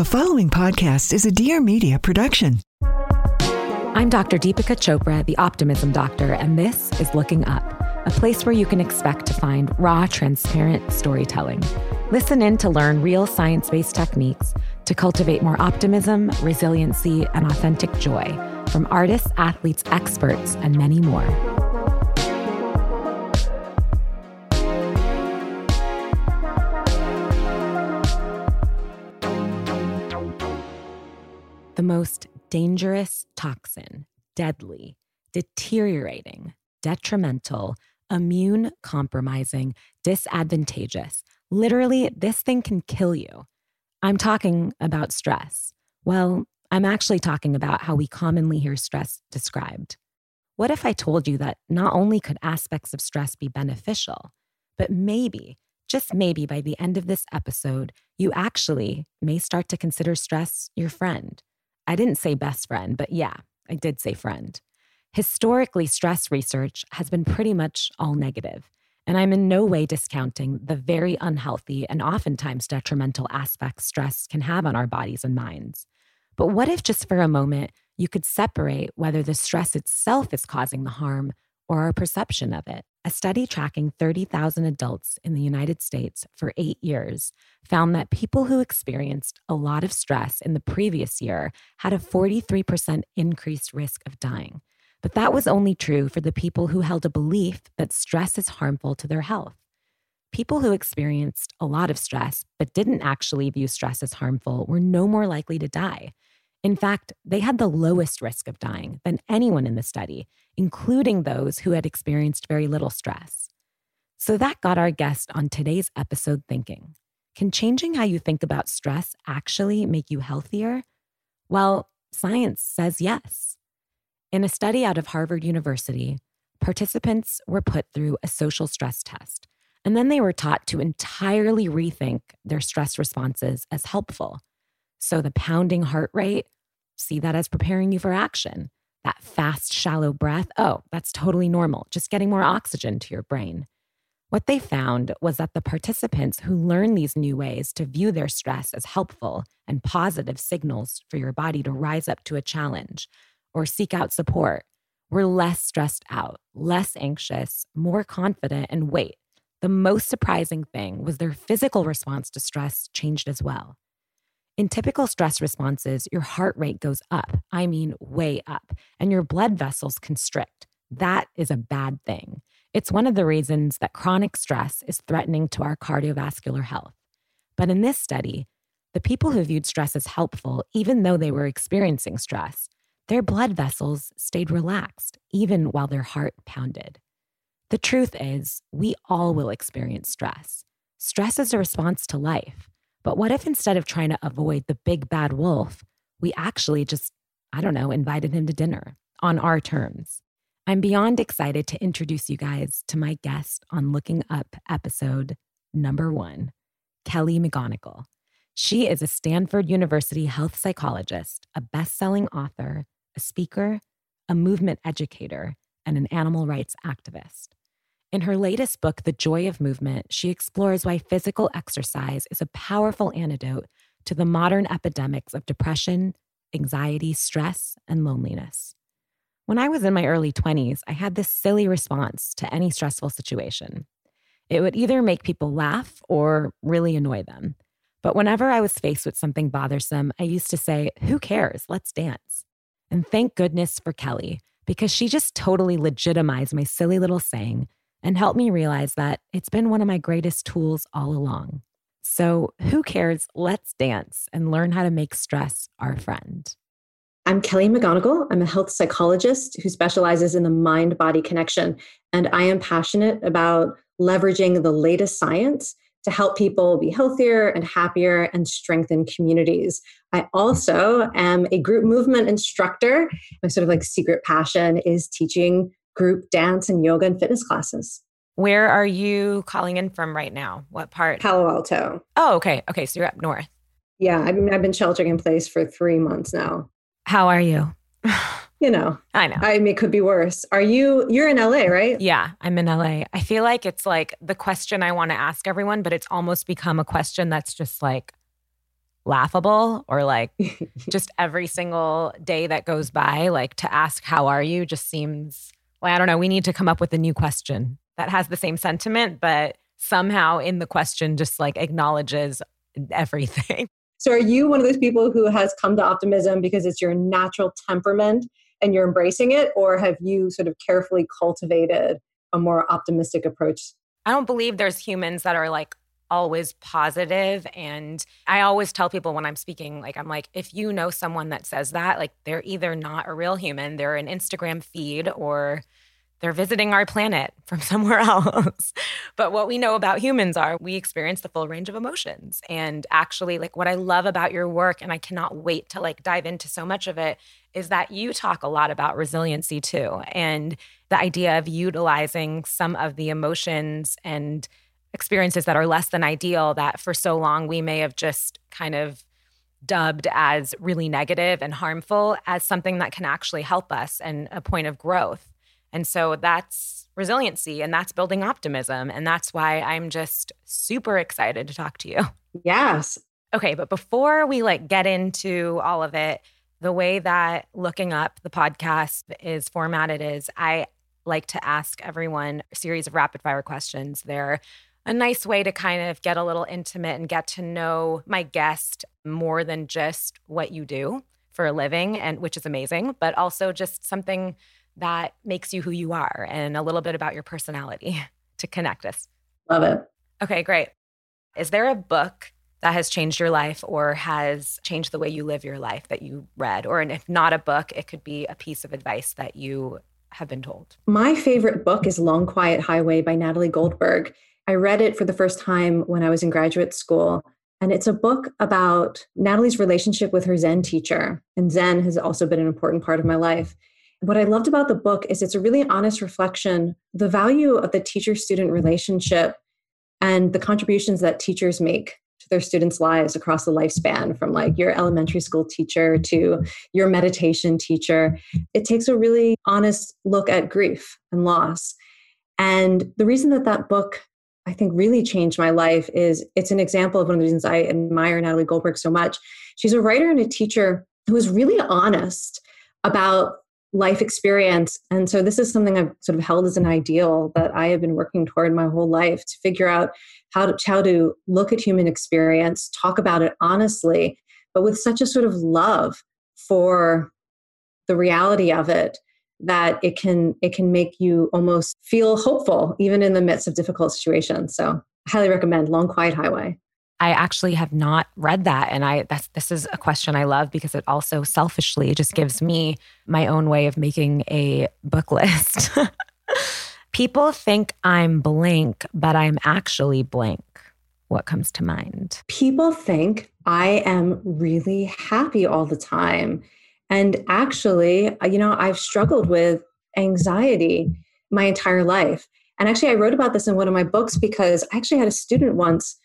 The following podcast is a Dear Media production. I'm Dr. Deepika Chopra, the Optimism Doctor, and this is Looking Up, a place where you can expect to find raw, transparent storytelling. Listen in to learn real science based techniques to cultivate more optimism, resiliency, and authentic joy from artists, athletes, experts, and many more. The most dangerous toxin, deadly, deteriorating, detrimental, immune compromising, disadvantageous. Literally, this thing can kill you. I'm talking about stress. Well, I'm actually talking about how we commonly hear stress described. What if I told you that not only could aspects of stress be beneficial, but maybe, just maybe by the end of this episode, you actually may start to consider stress your friend? I didn't say best friend, but yeah, I did say friend. Historically, stress research has been pretty much all negative, and I'm in no way discounting the very unhealthy and oftentimes detrimental aspects stress can have on our bodies and minds. But what if, just for a moment, you could separate whether the stress itself is causing the harm or our perception of it? A study tracking 30,000 adults in the United States for eight years found that people who experienced a lot of stress in the previous year had a 43% increased risk of dying. But that was only true for the people who held a belief that stress is harmful to their health. People who experienced a lot of stress but didn't actually view stress as harmful were no more likely to die. In fact, they had the lowest risk of dying than anyone in the study, including those who had experienced very little stress. So that got our guest on today's episode thinking Can changing how you think about stress actually make you healthier? Well, science says yes. In a study out of Harvard University, participants were put through a social stress test, and then they were taught to entirely rethink their stress responses as helpful. So the pounding heart rate, see that as preparing you for action. That fast, shallow breath, oh, that's totally normal, just getting more oxygen to your brain. What they found was that the participants who learned these new ways to view their stress as helpful and positive signals for your body to rise up to a challenge or seek out support were less stressed out, less anxious, more confident, and wait, the most surprising thing was their physical response to stress changed as well. In typical stress responses, your heart rate goes up. I mean, way up, and your blood vessels constrict. That is a bad thing. It's one of the reasons that chronic stress is threatening to our cardiovascular health. But in this study, the people who viewed stress as helpful, even though they were experiencing stress, their blood vessels stayed relaxed, even while their heart pounded. The truth is, we all will experience stress. Stress is a response to life. But what if instead of trying to avoid the big bad wolf, we actually just, I don't know, invited him to dinner on our terms? I'm beyond excited to introduce you guys to my guest on Looking Up episode number one, Kelly McGonigal. She is a Stanford University health psychologist, a best selling author, a speaker, a movement educator, and an animal rights activist. In her latest book, The Joy of Movement, she explores why physical exercise is a powerful antidote to the modern epidemics of depression, anxiety, stress, and loneliness. When I was in my early 20s, I had this silly response to any stressful situation. It would either make people laugh or really annoy them. But whenever I was faced with something bothersome, I used to say, Who cares? Let's dance. And thank goodness for Kelly, because she just totally legitimized my silly little saying and helped me realize that it's been one of my greatest tools all along. So, who cares? Let's dance and learn how to make stress our friend. I'm Kelly McGonigal. I'm a health psychologist who specializes in the mind body connection. And I am passionate about leveraging the latest science to help people be healthier and happier and strengthen communities. I also am a group movement instructor. My sort of like secret passion is teaching group dance and yoga and fitness classes. Where are you calling in from right now? What part? Palo Alto. Oh, okay. Okay. So you're up north. Yeah. I mean, I've been sheltering in place for three months now. How are you? you know, I know. I mean, it could be worse. Are you, you're in LA, right? Yeah, I'm in LA. I feel like it's like the question I want to ask everyone, but it's almost become a question that's just like, laughable or like just every single day that goes by, like to ask, How are you? just seems, well, I don't know. We need to come up with a new question that has the same sentiment, but somehow in the question just like acknowledges everything. So, are you one of those people who has come to optimism because it's your natural temperament and you're embracing it? Or have you sort of carefully cultivated a more optimistic approach? I don't believe there's humans that are like always positive and i always tell people when i'm speaking like i'm like if you know someone that says that like they're either not a real human they're an instagram feed or they're visiting our planet from somewhere else. but what we know about humans are we experience the full range of emotions. And actually, like what I love about your work, and I cannot wait to like dive into so much of it, is that you talk a lot about resiliency too. And the idea of utilizing some of the emotions and experiences that are less than ideal that for so long we may have just kind of dubbed as really negative and harmful as something that can actually help us and a point of growth. And so that's resiliency and that's building optimism. And that's why I'm just super excited to talk to you. Yes. Okay. But before we like get into all of it, the way that looking up the podcast is formatted is I like to ask everyone a series of rapid fire questions. They're a nice way to kind of get a little intimate and get to know my guest more than just what you do for a living and which is amazing, but also just something that makes you who you are and a little bit about your personality to connect us. Love it. Okay, great. Is there a book that has changed your life or has changed the way you live your life that you read? Or and if not a book, it could be a piece of advice that you have been told. My favorite book is Long Quiet Highway by Natalie Goldberg. I read it for the first time when I was in graduate school. And it's a book about Natalie's relationship with her Zen teacher. And Zen has also been an important part of my life. What I loved about the book is it's a really honest reflection the value of the teacher student relationship and the contributions that teachers make to their students' lives across the lifespan from like your elementary school teacher to your meditation teacher. It takes a really honest look at grief and loss. And the reason that that book I think really changed my life is it's an example of one of the reasons I admire Natalie Goldberg so much. She's a writer and a teacher who is really honest about life experience. And so this is something I've sort of held as an ideal that I have been working toward my whole life to figure out how to how to look at human experience, talk about it honestly, but with such a sort of love for the reality of it that it can it can make you almost feel hopeful even in the midst of difficult situations. So highly recommend Long Quiet Highway. I actually have not read that. And I that's this is a question I love because it also selfishly just gives me my own way of making a book list. People think I'm blank, but I'm actually blank. What comes to mind? People think I am really happy all the time. And actually, uh, you know, I've struggled with anxiety my entire life. And actually, I wrote about this in one of my books because I actually had a student once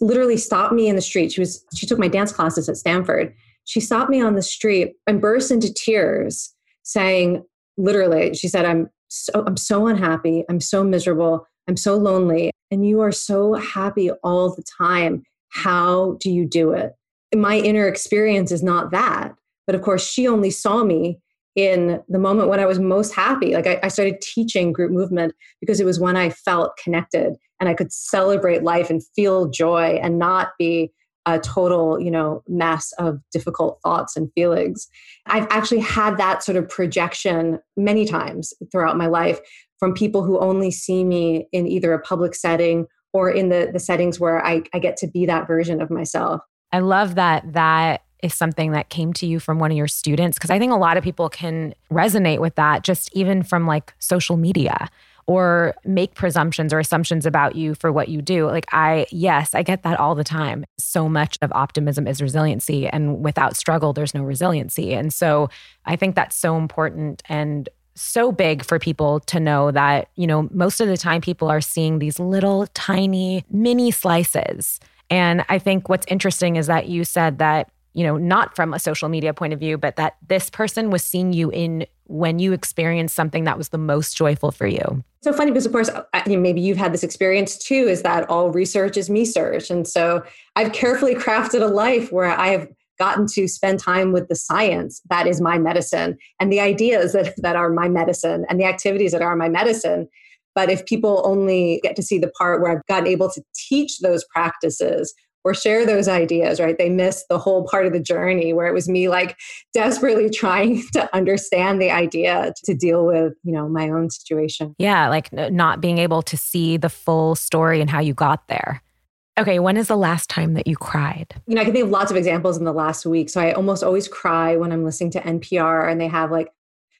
literally stopped me in the street. She was she took my dance classes at Stanford. She stopped me on the street and burst into tears, saying, literally, she said, "I'm so I'm so unhappy. I'm so miserable. I'm so lonely, and you are so happy all the time. How do you do it?" My inner experience is not that, but of course, she only saw me in the moment when I was most happy. Like I, I, started teaching group movement because it was when I felt connected and I could celebrate life and feel joy and not be a total, you know, mess of difficult thoughts and feelings. I've actually had that sort of projection many times throughout my life from people who only see me in either a public setting or in the, the settings where I, I get to be that version of myself. I love that that is something that came to you from one of your students? Because I think a lot of people can resonate with that just even from like social media or make presumptions or assumptions about you for what you do. Like, I, yes, I get that all the time. So much of optimism is resiliency, and without struggle, there's no resiliency. And so I think that's so important and so big for people to know that, you know, most of the time people are seeing these little tiny mini slices. And I think what's interesting is that you said that you know, not from a social media point of view, but that this person was seeing you in when you experienced something that was the most joyful for you. So funny because, of course, I maybe you've had this experience too. Is that all research is me search, and so I've carefully crafted a life where I have gotten to spend time with the science that is my medicine and the ideas that, that are my medicine and the activities that are my medicine. But if people only get to see the part where I've gotten able to teach those practices or share those ideas, right? They miss the whole part of the journey where it was me like desperately trying to understand the idea to deal with, you know, my own situation. Yeah, like not being able to see the full story and how you got there. Okay, when is the last time that you cried? You know, I can think of lots of examples in the last week. So I almost always cry when I'm listening to NPR and they have like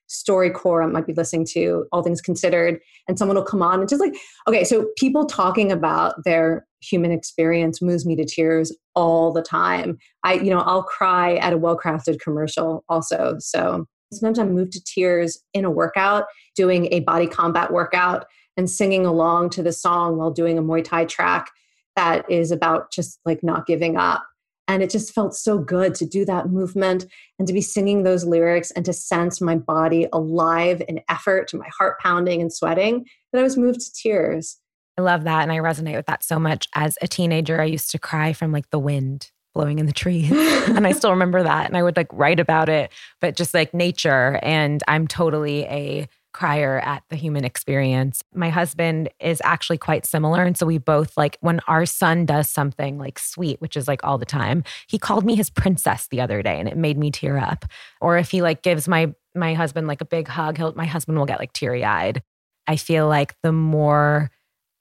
StoryCorps I might be listening to, All Things Considered, and someone will come on and just like, okay, so people talking about their human experience moves me to tears all the time. I, you know, I'll cry at a well-crafted commercial also. So sometimes I'm moved to tears in a workout, doing a body combat workout and singing along to the song while doing a Muay Thai track that is about just like not giving up. And it just felt so good to do that movement and to be singing those lyrics and to sense my body alive in effort, my heart pounding and sweating, that I was moved to tears. I love that. And I resonate with that so much. As a teenager, I used to cry from like the wind blowing in the trees. and I still remember that. And I would like write about it, but just like nature. And I'm totally a crier at the human experience. My husband is actually quite similar. And so we both like when our son does something like sweet, which is like all the time, he called me his princess the other day and it made me tear up. Or if he like gives my my husband like a big hug, he'll my husband will get like teary-eyed. I feel like the more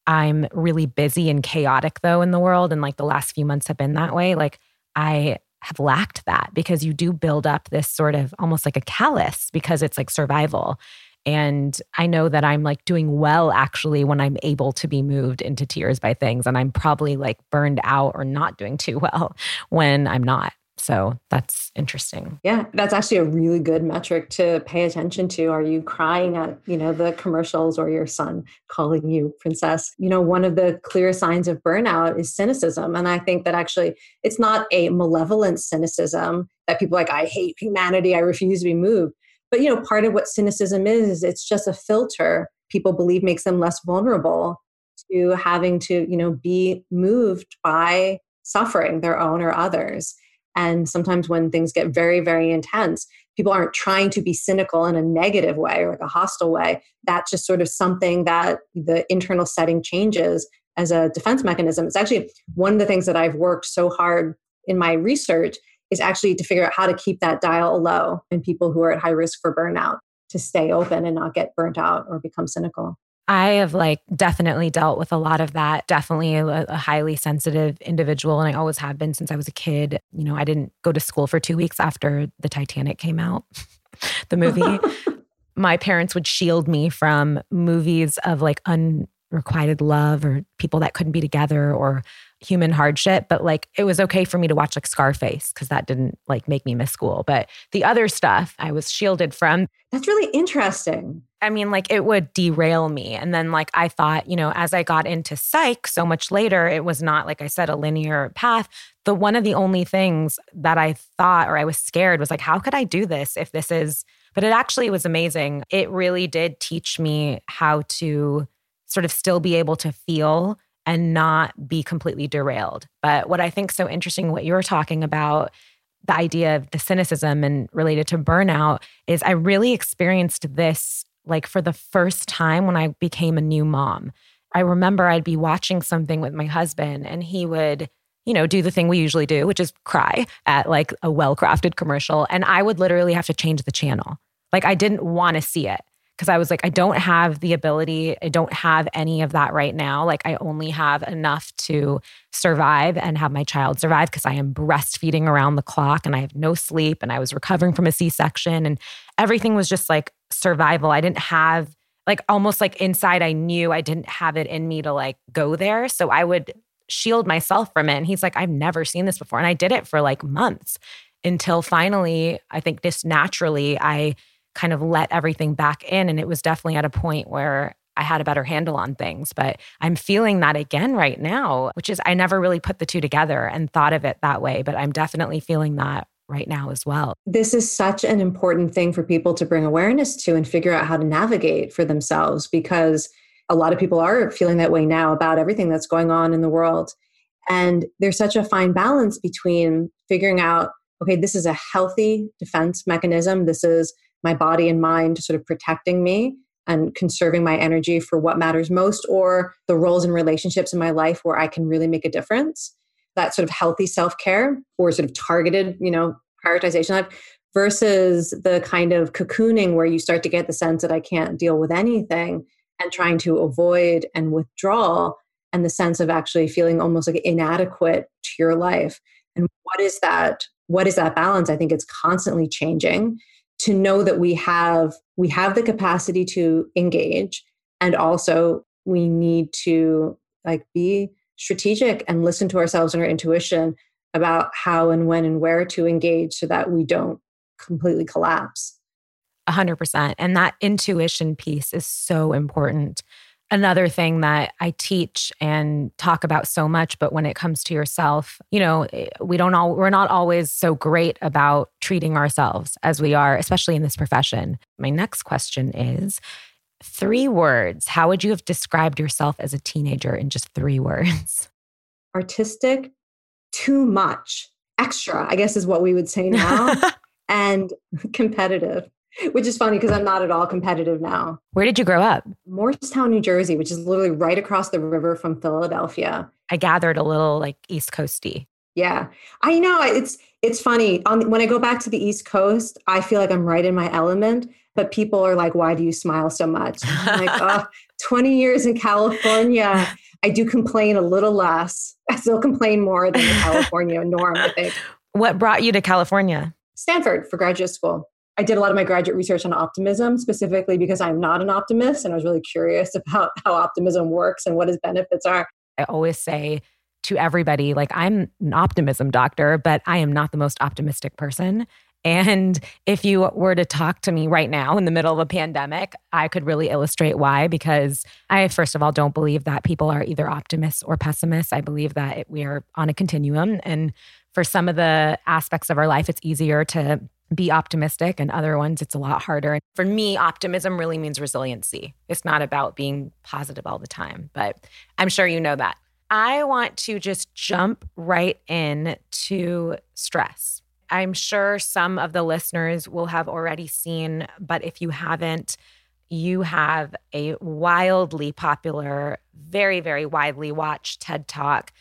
I'm really busy and chaotic though in the world and like the last few months have been that way, like I have lacked that because you do build up this sort of almost like a callus because it's like survival. And I know that I'm like doing well actually when I'm able to be moved into tears by things. And I'm probably like burned out or not doing too well when I'm not. So that's interesting. Yeah, that's actually a really good metric to pay attention to. Are you crying at, you know, the commercials or your son calling you princess? You know, one of the clear signs of burnout is cynicism. And I think that actually it's not a malevolent cynicism that people like, I hate humanity, I refuse to be moved. But you know, part of what cynicism is, is it's just a filter people believe makes them less vulnerable to having to, you know, be moved by suffering their own or others. And sometimes when things get very, very intense, people aren't trying to be cynical in a negative way or like a hostile way. That's just sort of something that the internal setting changes as a defense mechanism. It's actually one of the things that I've worked so hard in my research is actually to figure out how to keep that dial low in people who are at high risk for burnout to stay open and not get burnt out or become cynical. I have like definitely dealt with a lot of that. Definitely a, a, highly sensitive individual, and I always have been since I was a kid. You know, I didn't go to school for two weeks after the Titanic came out, the movie. My parents would shield me from movies of like unrequited love or people that couldn't be together or human hardship, but like it was okay for me to watch like Scarface because that didn't like make me miss school. But the other stuff I was shielded from. That's really interesting. I mean, like it would derail me. And then, like, I thought, you know, as I got into psych so much later, it was not, like I said, a linear path. The one of the only things that I thought or I was scared was like, how could I do this if this is, but it actually was amazing. It really did teach me how to sort of still be able to feel and not be completely derailed. But what I think so interesting, what you're talking about, the idea of the cynicism and related to burnout, is I really experienced this like for the first time when I became a new mom. I remember I'd be watching something with my husband and he would, you know, do the thing we usually do, which is cry at like a well crafted commercial. And I would literally have to change the channel. Like I didn't want to see it because I was like, I don't have the ability, I don't have any of that right now. Like, I only have enough to survive and have my child survive because I am breastfeeding around the clock and I have no sleep and I was recovering from a C section and everything was just like survival. I didn't have, like, almost like inside, I knew I didn't have it in me to like go there. So I would shield myself from it. And he's like, I've never seen this before. And I did it for like months until finally, I think just naturally, I kind of let everything back in. And it was definitely at a point where I had a better handle on things. But I'm feeling that again right now, which is I never really put the two together and thought of it that way. But I'm definitely feeling that right now as well. This is such an important thing for people to bring awareness to and figure out how to navigate for themselves because a lot of people are feeling that way now about everything that's going on in the world. And there's such a fine balance between figuring out, okay, this is a healthy defense mechanism. This is my body and mind sort of protecting me and conserving my energy for what matters most, or the roles and relationships in my life where I can really make a difference. That sort of healthy self care or sort of targeted, you know, prioritization of versus the kind of cocooning where you start to get the sense that I can't deal with anything and trying to avoid and withdraw and the sense of actually feeling almost like inadequate to your life. And what is that what is that balance? I think it's constantly changing to know that we have we have the capacity to engage and also we need to like be strategic and listen to ourselves and our intuition about how and when and where to engage so that we don't completely collapse. 100% and that intuition piece is so important another thing that I teach and talk about so much but when it comes to yourself you know eh, we don't all we're not always so great about treating ourselves as we are especially in this profession. My next question is three words. How would you have described yourself as a teenager in just three words? Artistic too much. Extra i guess is what we would say now. And competitive which is funny because I'm not at all competitive now. Where did you grow up? Moorestown, New Jersey, which is literally right across the river from Philadelphia. I gathered a little like East Coasty. Yeah, I know it's it's funny. On, when I go back to the East Coast, I feel like I'm right in my element. But people are like, "Why do you smile so much?" I'm like, oh, 20 years in California. I do complain a little less. I still complain more than the California norm. I think. What brought you to California? Stanford for graduate school. I did a lot of my graduate research on optimism, specifically because I'm not an optimist and I was really curious about how optimism works and what its benefits are. I always say to everybody, like, I'm an optimism doctor, but I am not the most optimistic person. And if you were to talk to me right now in the middle of a pandemic, I could really illustrate why. Because I, first of all, don't believe that people are either optimists or pessimists. I believe that we are on a continuum. And for some of the aspects of our life, it's easier to be optimistic and other ones it's a lot harder. For me, optimism really means resiliency. It's not about being positive all the time, but I'm sure you know that. I want to just jump right in to stress. I'm sure some of the listeners will have already seen, but if you haven't, you have a wildly popular, very, very widely watched TED Talk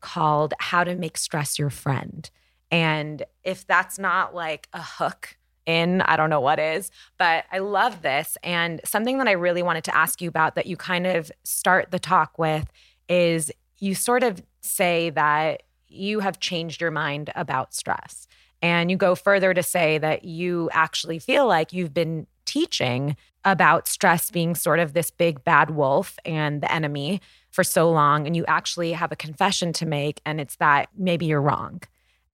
called How to Make Stress Your Friend. And if that's not like a hook in, I don't know what is, but I love this. And something that I really wanted to ask you about that you kind of start the talk with is you sort of say that you have changed your mind about stress. And you go further to say that you actually feel like you've been teaching about stress being sort of this big bad wolf and the enemy for so long. And you actually have a confession to make, and it's that maybe you're wrong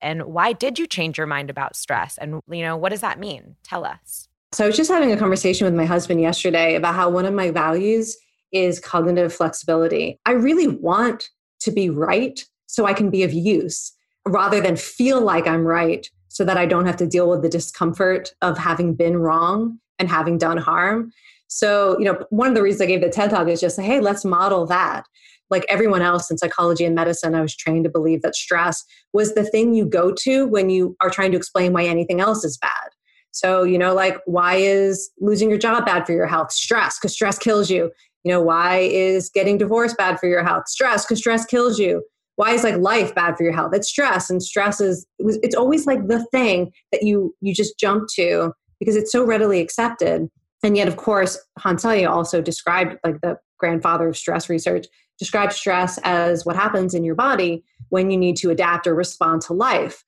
and why did you change your mind about stress? And you know what does that mean? Tell us. So i was just having a conversation with my husband yesterday about how one of my values is cognitive flexibility. I really want to be right so i can be of use rather than feel like i'm right so that i don't have to deal with the discomfort of having been wrong and having done harm. So you know one of the reasons i gave the ted talk is just hey let's model that like everyone else in psychology and medicine, I was trained to believe that stress was the thing you go to when you are trying to explain why anything else is bad. So, you know, like why is losing your job bad for your health? Stress, because stress kills you. You know, why is getting divorced bad for your health? Stress, because stress kills you. Why is like life bad for your health? It's stress, and stress is it's always like the thing that you you just jump to because it's so readily accepted. And yet, of course, Hans Selye also described like the grandfather of stress research describe stress as what happens in your body when you need to adapt or respond to life.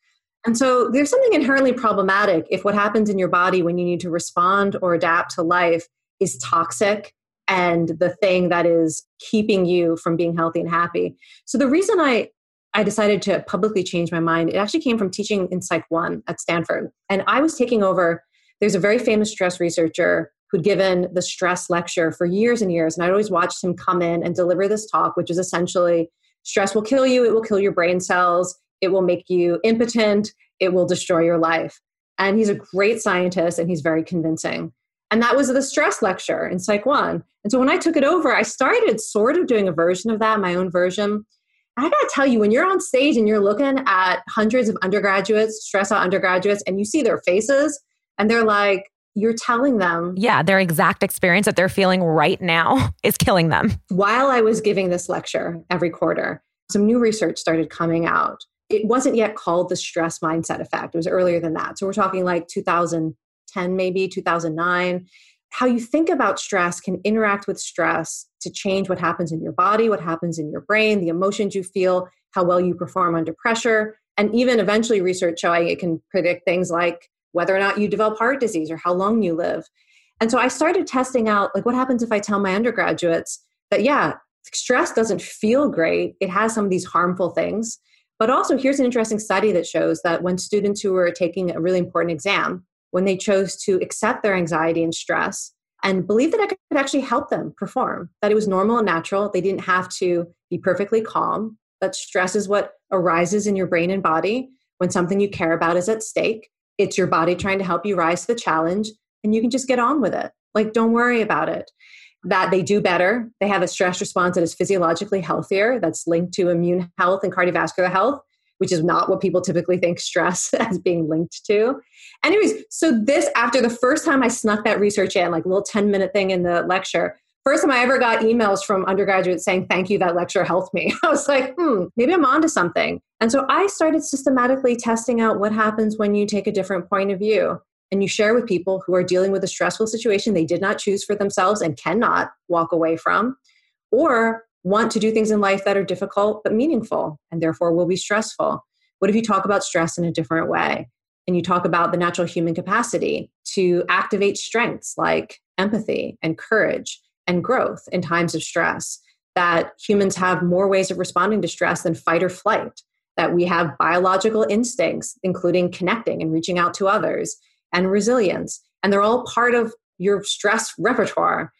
And so there's something inherently problematic if what happens in your body when you need to respond or adapt to life is toxic and the thing that is keeping you from being healthy and happy. So the reason I I decided to publicly change my mind, it actually came from teaching in Psych 1 at Stanford. And I was taking over there's a very famous stress researcher who'd given the stress lecture for years and years. And I'd always watched him come in and deliver this talk, which is essentially stress will kill you, it will kill your brain cells, it will make you impotent, it will destroy your life. And he's a great scientist and he's very convincing. And that was the stress lecture in Psych 1. And so when I took it over, I started sort of doing a version of that, my own version. I gotta tell you, when you're on stage and you're looking at hundreds of undergraduates, stress out undergraduates, and you see their faces and they're like, you're telling them. Yeah, their exact experience that they're feeling right now is killing them. While I was giving this lecture every quarter, some new research started coming out. It wasn't yet called the stress mindset effect, it was earlier than that. So we're talking like 2010, maybe 2009. How you think about stress can interact with stress to change what happens in your body, what happens in your brain, the emotions you feel, how well you perform under pressure, and even eventually research showing it can predict things like whether or not you develop heart disease or how long you live. And so I started testing out like what happens if I tell my undergraduates that yeah, stress doesn't feel great. It has some of these harmful things. But also here's an interesting study that shows that when students who were taking a really important exam, when they chose to accept their anxiety and stress and believe that it could actually help them perform, that it was normal and natural, they didn't have to be perfectly calm, that stress is what arises in your brain and body when something you care about is at stake it's your body trying to help you rise to the challenge, and you can just get on with it. Like, don't worry about it. That they do better. They have a stress response that is physiologically healthier, that's linked to immune health and cardiovascular health, which is not what people typically think stress as being linked to. Anyways, so this, after the first time I snuck that research in, like a little 10 minute thing in the lecture, first time I ever got emails from undergraduates saying, Thank you, that lecture helped me. I was like, hmm, maybe I'm onto something. And so I started systematically testing out what happens when you take a different point of view and you share with people who are dealing with a stressful situation they did not choose for themselves and cannot walk away from, or want to do things in life that are difficult but meaningful and therefore will be stressful. What if you talk about stress in a different way? And you talk about the natural human capacity to activate strengths like empathy and courage and growth in times of stress, that humans have more ways of responding to stress than fight or flight, that we have biological instincts, including connecting and reaching out to others, and resilience. And they're all part of your stress repertoire.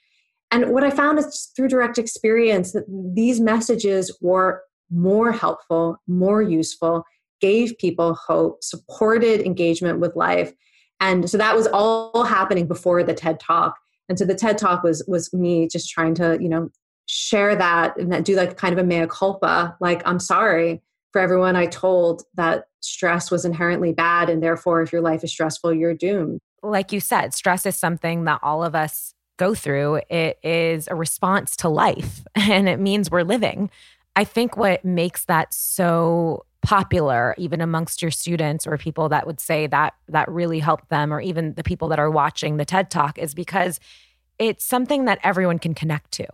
And what I found is through direct experience that these messages were more helpful, more useful, gave people hope, supported engagement with life. And so that was all happening before the TED Talk and so the ted talk was was me just trying to you know share that and that do like kind of a mea culpa like i'm sorry for everyone i told that stress was inherently bad and therefore if your life is stressful you're doomed. Like you said stress is something that all of us go through. It is a response to life and it means we're living. I think what makes that so popular even amongst your students or people that would say that that really helped them or even the people that are watching the TED Talk is because it's something that everyone can connect to.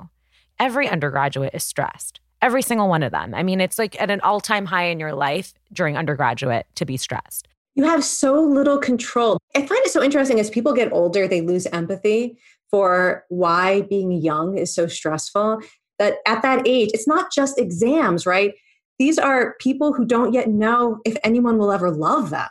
Every undergraduate is stressed. Every single one of them. I mean, it's like at an all-time high in your life during undergraduate to be stressed. You have so little control. I find it so interesting as people get older, they lose empathy for why being young is so stressful. That at that age, it's not just exams, right? These are people who don't yet know if anyone will ever love them.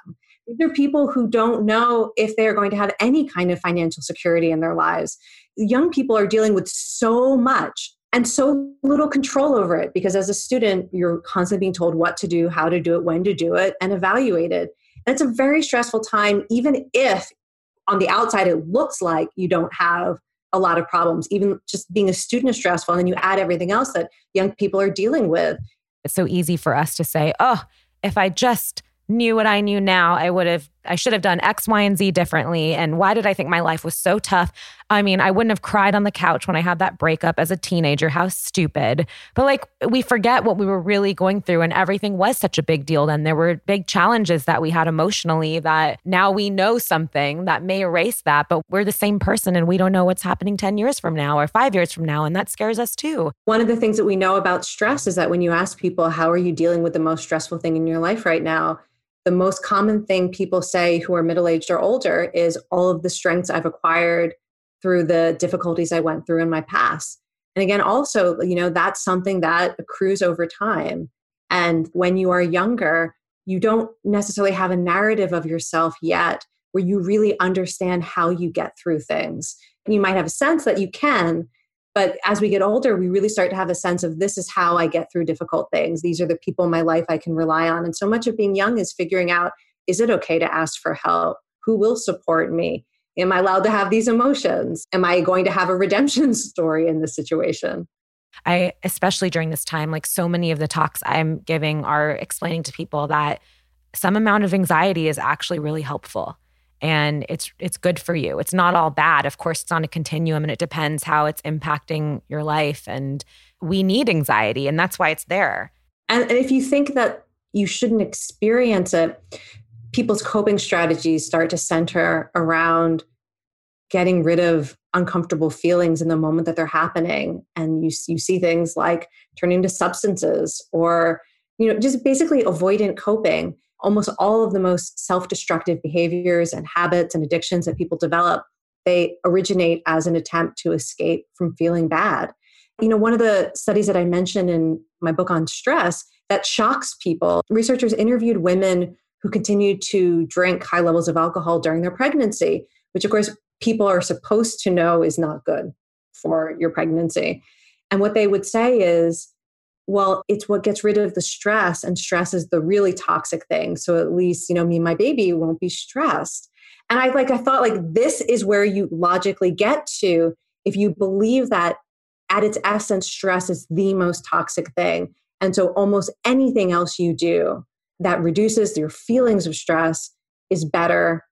These are people who don't know if they're going to have any kind of financial security in their lives. Young people are dealing with so much and so little control over it because as a student, you're constantly being told what to do, how to do it, when to do it, and evaluated. And it's a very stressful time, even if on the outside it looks like you don't have a lot of problems. Even just being a student is stressful, and then you add everything else that young people are dealing with. It's so easy for us to say, oh, if I just knew what I knew now, I would have, I should have done X, Y, and Z differently. And why did I think my life was so tough? I mean, I wouldn't have cried on the couch when I had that breakup as a teenager. How stupid. But like, we forget what we were really going through, and everything was such a big deal. Then there were big challenges that we had emotionally that now we know something that may erase that, but we're the same person and we don't know what's happening 10 years from now or five years from now. And that scares us too. One of the things that we know about stress is that when you ask people, how are you dealing with the most stressful thing in your life right now? The most common thing people say who are middle aged or older is all of the strengths I've acquired through the difficulties I went through in my past. And again, also, you know, that's something that accrues over time. And when you are younger, you don't necessarily have a narrative of yourself yet where you really understand how you get through things. And you might have a sense that you can, but as we get older, we really start to have a sense of this is how I get through difficult things. These are the people in my life I can rely on. And so much of being young is figuring out is it okay to ask for help? Who will support me? Am I allowed to have these emotions? Am I going to have a redemption story in this situation? I, especially during this time, like so many of the talks I'm giving are explaining to people that some amount of anxiety is actually really helpful and it's it's good for you. It's not all bad. Of course, it's on a continuum and it depends how it's impacting your life and we need anxiety and that's why it's there. And, if you think that you shouldn't experience it, people's coping strategies start to center around getting rid of uncomfortable feelings in the moment that they're happening and you you see things like turning to substances or you know just basically avoidant coping almost all of the most self-destructive behaviors and habits and addictions that people develop they originate as an attempt to escape from feeling bad you know one of the studies that i mentioned in my book on stress that shocks people researchers interviewed women who continued to drink high levels of alcohol during their pregnancy which of course people are supposed to know is not good for your pregnancy. And what they would say is, well, it's what gets rid of the stress, and stress is the really toxic thing. So at least, you know, me and my baby won't be stressed. And I like, I thought, like, this is where you logically get to if you believe that at its essence, stress is the most toxic thing. And so almost anything else you do that reduces your feelings of stress is better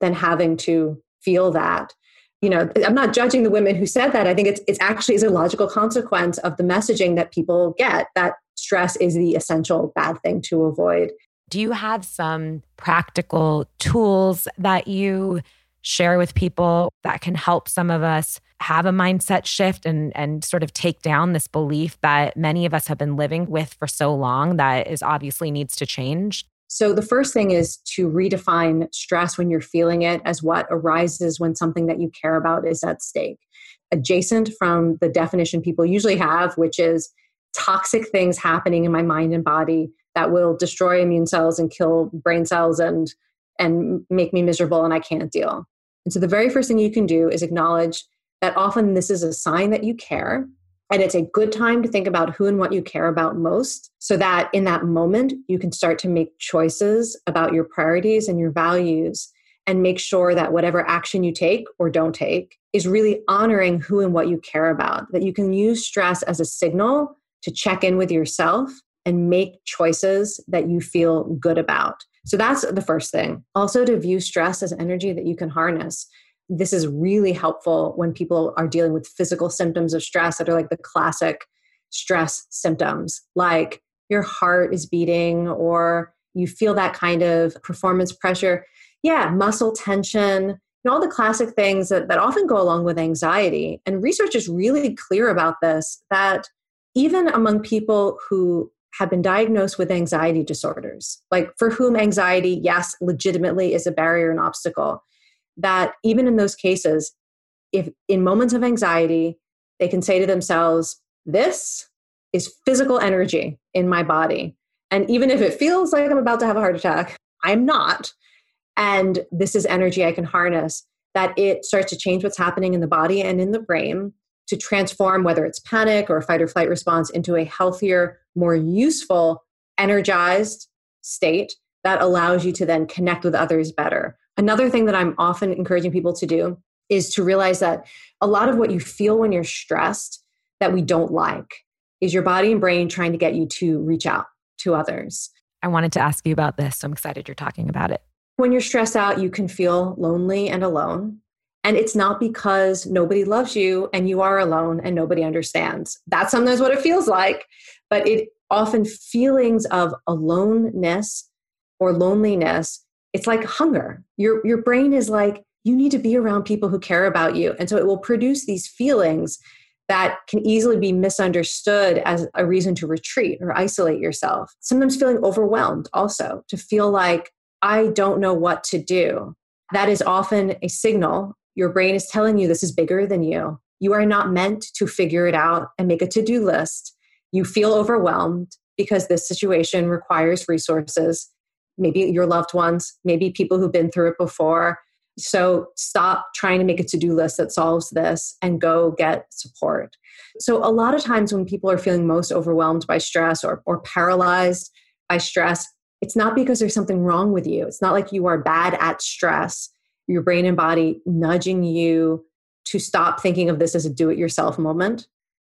than having to feel that you know i'm not judging the women who said that. I think it's, it's actually is a logical consequence of the messaging that people get that stress is the essential bad thing to avoid. Do you have some practical tools that you share with people that can help some of us have a mindset shift and and sort of take down this belief that many of us have been living with for so long that is obviously needs to change so, the first thing is to redefine stress when you're feeling it as what arises when something that you care about is at stake. Adjacent from the definition people usually have, which is toxic things happening in my mind and body that will destroy immune cells and kill brain cells and and make me miserable and I can't deal. And so the very first thing you can do is acknowledge that often this is a sign that you care and it's a good time to think about who and what you care about most so that in that moment you can start to make choices about your priorities and your values and make sure that whatever action you take or don't take is really honoring who and what you care about. That you can use stress as a signal to check in with yourself and make choices that you feel good about. So that's the first thing. Also, to view stress as energy that you can harness this is really helpful when people are dealing with physical symptoms of stress that are like the classic stress symptoms, like your heart is beating or you feel that kind of performance pressure. Yeah, muscle tension, all the classic things that, that often go along with anxiety. And research is really clear about this that even among people who have been diagnosed with anxiety disorders, like for whom anxiety, yes, legitimately is a barrier and obstacle, that even in those cases, if in moments of anxiety, they can say to themselves, This is physical energy in my body. And even if it feels like I'm about to have a heart attack, I'm not. And this is energy I can harness, that it starts to change what's happening in the body and in the brain to transform whether it's panic or fight or flight response into a healthier, more useful, energized state that allows you to then connect with others better, Another thing that I'm often encouraging people to do is to realize that a lot of what you feel when you're stressed that we don't like is your body and brain trying to get you to reach out to others. I wanted to ask you about this. So I'm excited you're talking about it. When you're stressed out, you can feel lonely and alone. And it's not because nobody loves you and you are alone and nobody understands. That's sometimes what it feels like. But it often feelings of aloneness or loneliness it's like hunger. Your your brain is like you need to be around people who care about you. And so it will produce these feelings that can easily be misunderstood as a reason to retreat or isolate yourself. Sometimes feeling overwhelmed also, to feel like I don't know what to do. That is often a signal. Your brain is telling you this is bigger than you. You are not meant to figure it out and make a to do list. You feel overwhelmed because this situation requires resources maybe your loved ones, maybe people who've been through it before. So stop trying to make a to do list that solves this and go get support. So, a lot of times when people are feeling most overwhelmed by stress or, or paralyzed by stress, it's not because there's something wrong with you. It's not like you are bad at stress. Your brain and body nudging you to stop thinking of this as a do it yourself moment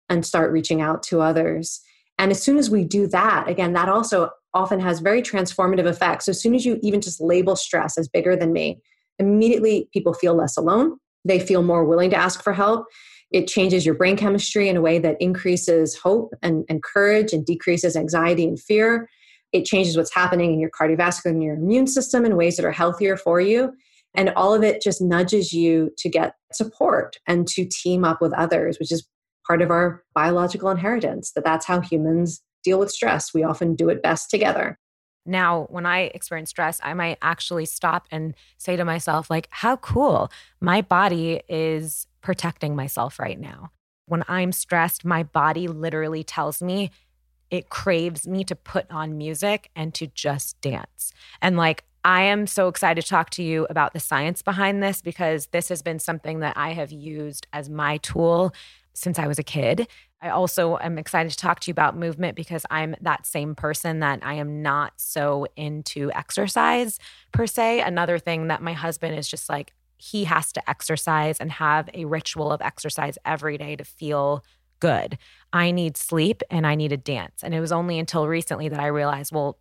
and start reaching out to others. And as soon as we do that, again, that also often has very transformative effects. So as soon as you even just label stress as bigger than me, immediately people feel less alone. They feel more willing to ask for help. It changes your brain chemistry in a way that increases hope and, and courage and decreases anxiety and fear. It changes what's happening in your cardiovascular and your immune system in ways that are healthier for you. And all of it just nudges you to get support and to team up with others, which is part of our biological inheritance that that's how humans deal with stress. We often do it best together. Now, when I experience stress, I might actually stop and say to myself, like, how cool. My body is protecting myself right now. When I'm stressed, my body literally tells me it craves me to put on music and to just dance. And like, I am so excited to talk to you about the science behind this because this has been something that I have used as my tool since I was a kid. I also am excited to talk to you about movement because I'm that same person that I am not so into exercise per se. Another thing that my husband is just like, he has to exercise and have a ritual of exercise every day to feel good. I need sleep and I need a dance. And it was only until recently that I realized, well,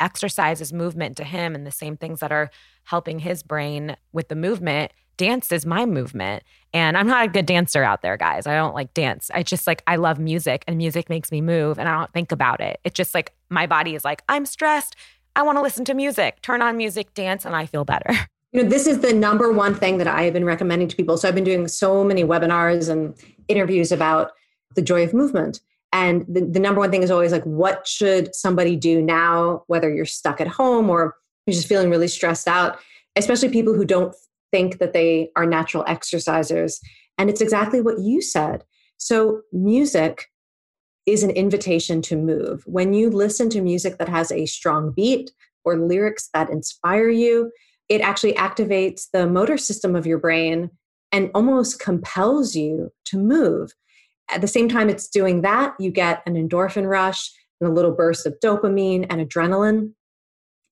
exercise is movement to him and the same things that are helping his brain with the movement dance is my movement. And i'm not a good dancer out there guys. I don't like dance. I just like i love music and music makes me move and i don't think about it. It's just like my body is like i'm stressed. I want to listen to music. Turn on music dance and i feel better. You know this is the number one thing that i have been recommending to people. So i've been doing so many webinars and interviews about the joy of movement. And the, the number one thing is always like, what should somebody do now, whether you're stuck at home or you're just feeling really stressed out, especially people who don't think that they are natural exercisers. And it's exactly what you said. So, music is an invitation to move. When you listen to music that has a strong beat or lyrics that inspire you, it actually activates the motor system of your brain and almost compels you to move. At the same time it's doing that, you get an endorphin rush and a little burst of dopamine and adrenaline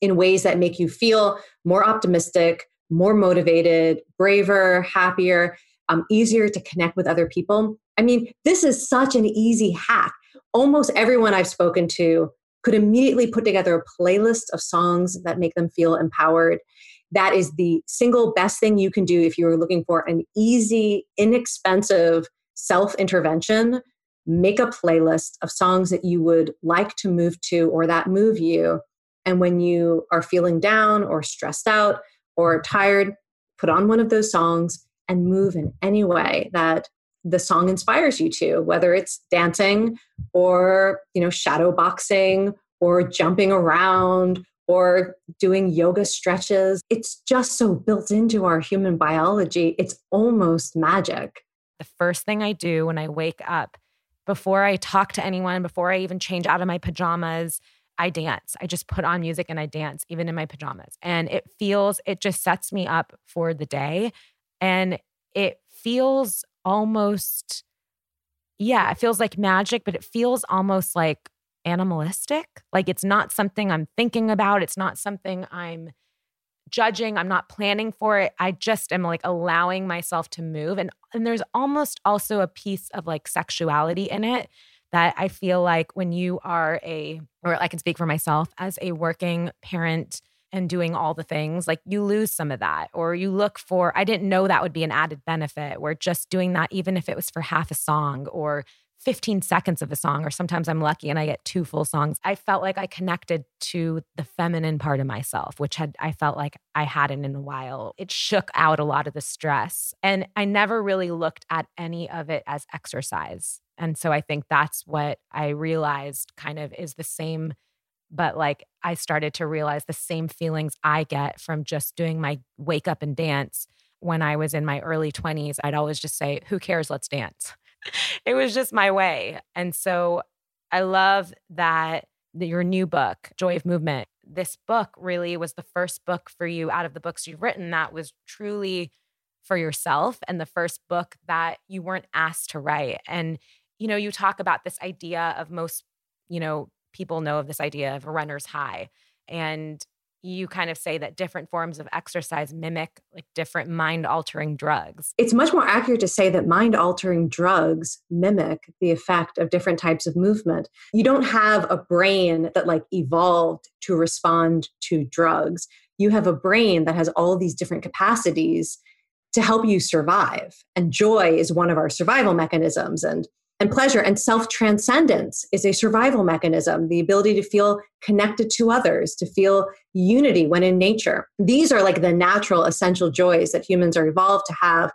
in ways that make you feel more optimistic, more motivated, braver, happier, um, easier to connect with other people. I mean, this is such an easy hack. Almost everyone I've spoken to could immediately put together a playlist of songs that make them feel empowered. That is the single best thing you can do if you're looking for an easy, inexpensive self intervention, make a playlist of songs that you would like to move to or that move you. And when you are feeling down or stressed out or tired, put on one of those songs and move in any way that the song inspires you to, whether it's dancing or, you know, shadow boxing or jumping around or doing yoga stretches. It's just so built into our human biology. It's almost magic the first thing I do when I wake up, before I talk to anyone, before I even change out of my pajamas, I dance. I just put on music and I dance, even in my pajamas. And it feels, it just sets me up for the day. And it feels almost, yeah, it feels like magic, but it feels almost like animalistic. Like it's not something I'm thinking about. It's not something I'm judging i'm not planning for it i just am like allowing myself to move and and there's almost also a piece of like sexuality in it that i feel like when you are a or i can speak for myself as a working parent and doing all the things like you lose some of that or you look for i didn't know that would be an added benefit where just doing that even if it was for half a song or 15 seconds of a song, or sometimes I'm lucky and I get two full songs. I felt like I connected to the feminine part of myself, which had I felt like I hadn't in a while. It shook out a lot of the stress. And I never really looked at any of it as exercise. And so I think that's what I realized kind of is the same but like I started to realize the same feelings I get from just doing my wake up and dance when I was in my early 20s. I'd always just say, Who cares? Let's dance it was just my way. And so I love that your new book, Joy of Movement, this book really was the first book for you out of the books you've written that was truly for yourself and the first book that you weren't asked to write. And, you know, you talk about this idea of most, you know, people know of this idea of a runner's high. And you kind of say that different forms of exercise mimic like different mind altering drugs. It's much more accurate to say that mind altering drugs mimic the effect of different types of movement. You don't have a brain that like evolved to respond to drugs. You have a brain that has all these different capacities to help you survive. And joy is one of our survival mechanisms. And and pleasure and self transcendence is a survival mechanism, the ability to feel connected to others, to feel unity when in nature. These are like the natural essential joys that humans are evolved to have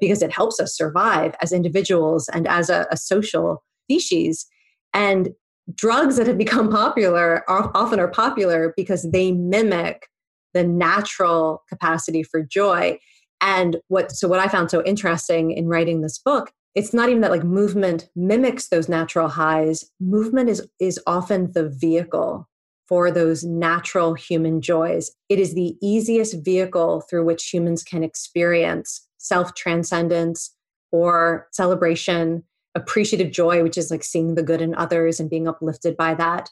because it helps us survive as individuals and as a, a social species. And drugs that have become popular are, often are popular because they mimic the natural capacity for joy. And what so what I found so interesting in writing this book it's not even that like movement mimics those natural highs. Movement is is often the vehicle for those natural human joys. It is the easiest vehicle through which humans can experience self transcendence or celebration appreciative joy which is like seeing the good in others and being uplifted by that.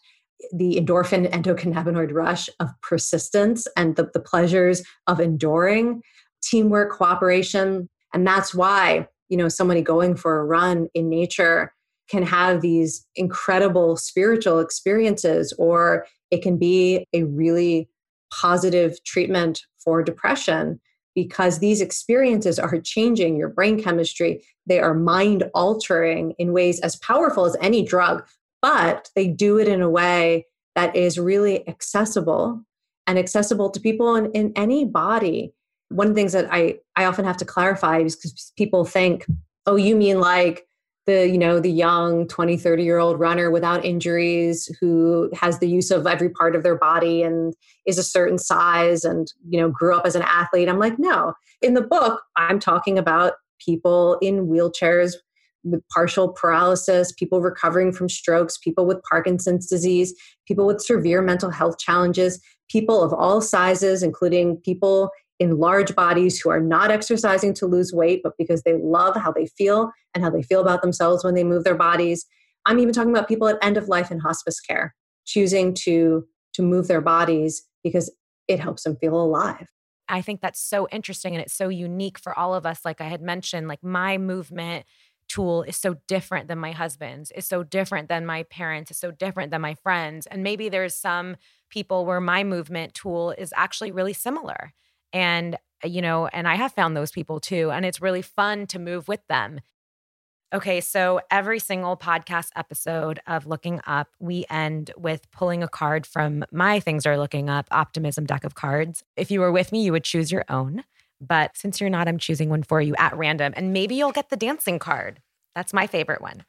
The endorphin endocannabinoid rush of persistence and the, the pleasures of enduring teamwork cooperation. And that's why you know somebody going for a run in nature can have these incredible spiritual experiences or it can be a really positive treatment for depression because these experiences are changing your brain chemistry. They are mind altering in ways as powerful as any drug but they do it in a way that is really accessible and accessible to people in, in any body one of the things that I, I often have to clarify is because people think, oh, you mean like the, you know, the young 20, 30 year old runner without injuries who has the use of every part of their body and is a certain size and, you know, grew up as an athlete. I'm like, no. In the book, I'm talking about people in wheelchairs with partial paralysis, people recovering from strokes, people with Parkinson's disease, people with severe mental health challenges, people of all sizes, including people in large bodies who are not exercising to lose weight, but because they love how they feel and how they feel about themselves when they move their bodies. I'm even talking about people at end of life in hospice care choosing to to move their bodies because it helps them feel alive. I think that's so interesting and it's so unique for all of us like I had mentioned like my movement tool is so different than my husband's, is so different than my parents, is so different than my friends. And maybe there's some people where my movement tool is actually really similar. And, uh, you know, and I have found those people too. And it's really fun to move with them. Okay, so every single podcast episode of Looking Up, we end with pulling a card from my Things Are Looking Up Optimism deck of cards. If you were with me, you would choose your own. But since you're not, I'm choosing one for you at random. And maybe you'll get the dancing card. That's my favorite one.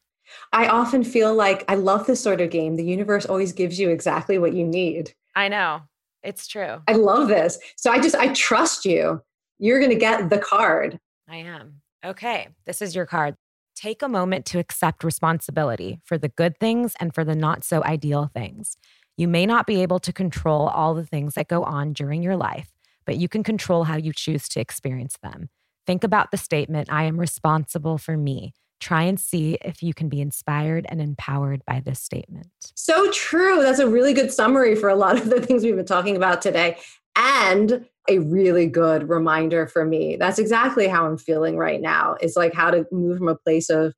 I often feel like I love this sort of game. The universe always gives you exactly what you need. I know. It's true. I love this. So I just, I trust you. You're going to get the card. I am. Okay. This is your card. Take a moment to accept responsibility for the good things and for the not so ideal things. You may not be able to control all the things that go on during your life, but you can control how you choose to experience them. Think about the statement I am responsible for me try and see if you can be inspired and empowered by this statement. So true. That's a really good summary for a lot of the things we've been talking about today. And a really good reminder for me. That's exactly how I'm feeling right now. Is like how to move from a place of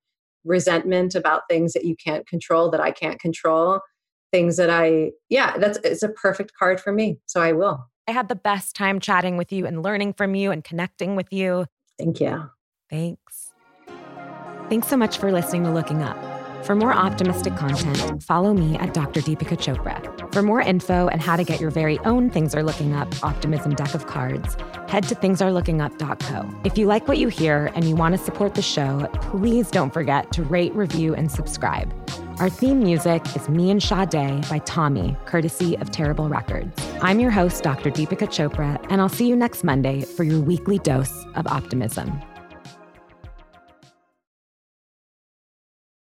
resentment about things that you can't control, that I can't control, things that I, yeah, that's it's a perfect card for me. So I will. I had the best time chatting with you and learning from you and connecting with you. Thank you. Thanks. Thanks so much for listening to Looking Up. For more optimistic content, follow me at Dr. Deepika Chopra. For more info and how to get your very own Things Are Looking Up optimism deck of cards, head to thingsareLookingUp.co. If you like what you hear and you want to support the show, please don't forget to rate, review, and subscribe. Our theme music is Me and Sade by Tommy, courtesy of Terrible Records. I'm your host, Dr. Deepika Chopra, and I'll see you next Monday for your weekly dose of optimism.